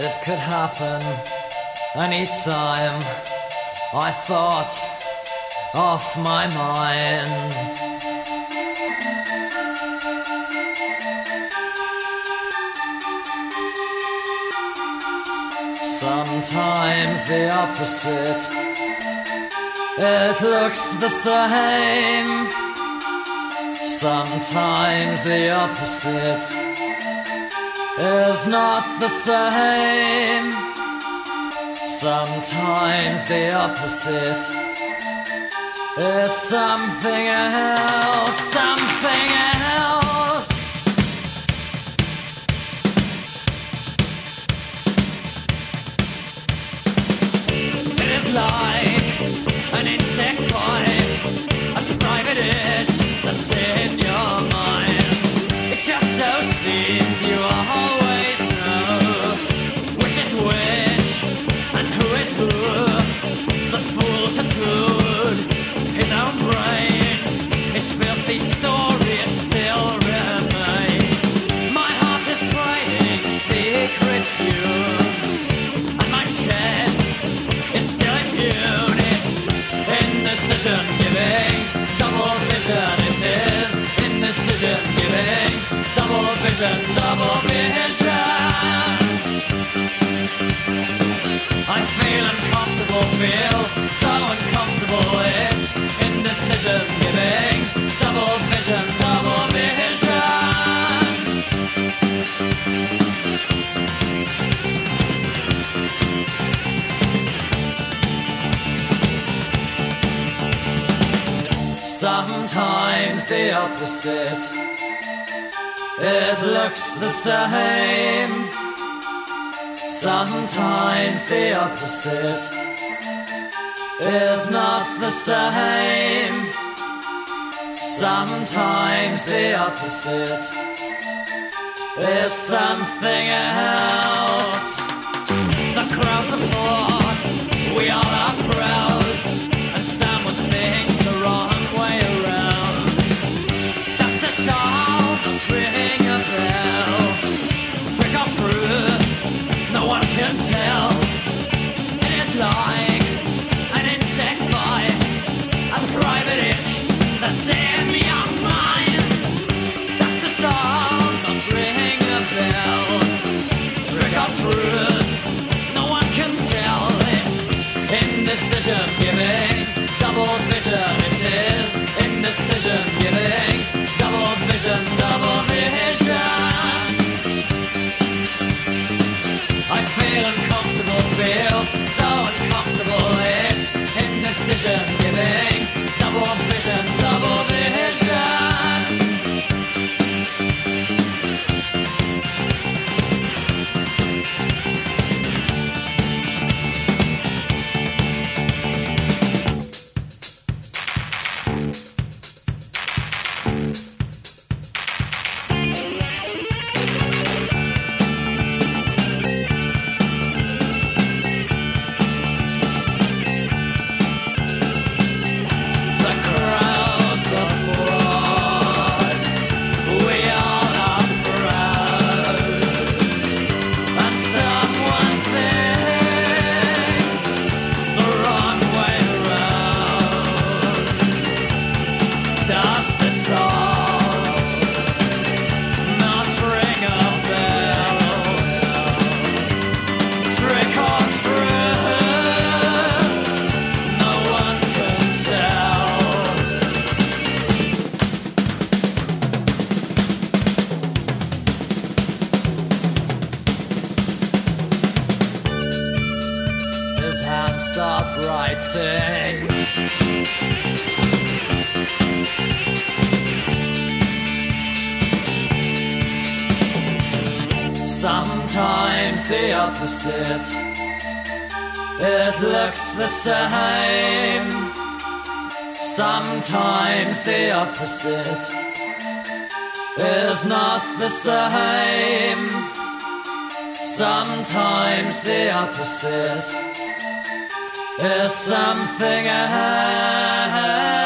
It could happen anytime. I thought off my mind. Sometimes the opposite. It looks the same. Sometimes the opposite is not the same. Sometimes the opposite is something else, something else. It is like giving, double vision. It is indecision giving, double vision, double vision. I feel uncomfortable, feel Sometimes the opposite. It looks the same. Sometimes the opposite is not the same. Sometimes the opposite is something else. The crowds applaud, we are one can tell. It is like an insect bite, a private itch that's in your mind. That's the sound of ring a bell. Trick or truth, no one can tell. It's indecision giving, double vision. It is indecision giving, double vision, double uncomfortable, feel so uncomfortable. It's indecision giving, double vision, double stopped writing. Sometimes the opposite. It looks the same. Sometimes the opposite is not the same. Sometimes the opposite is something else.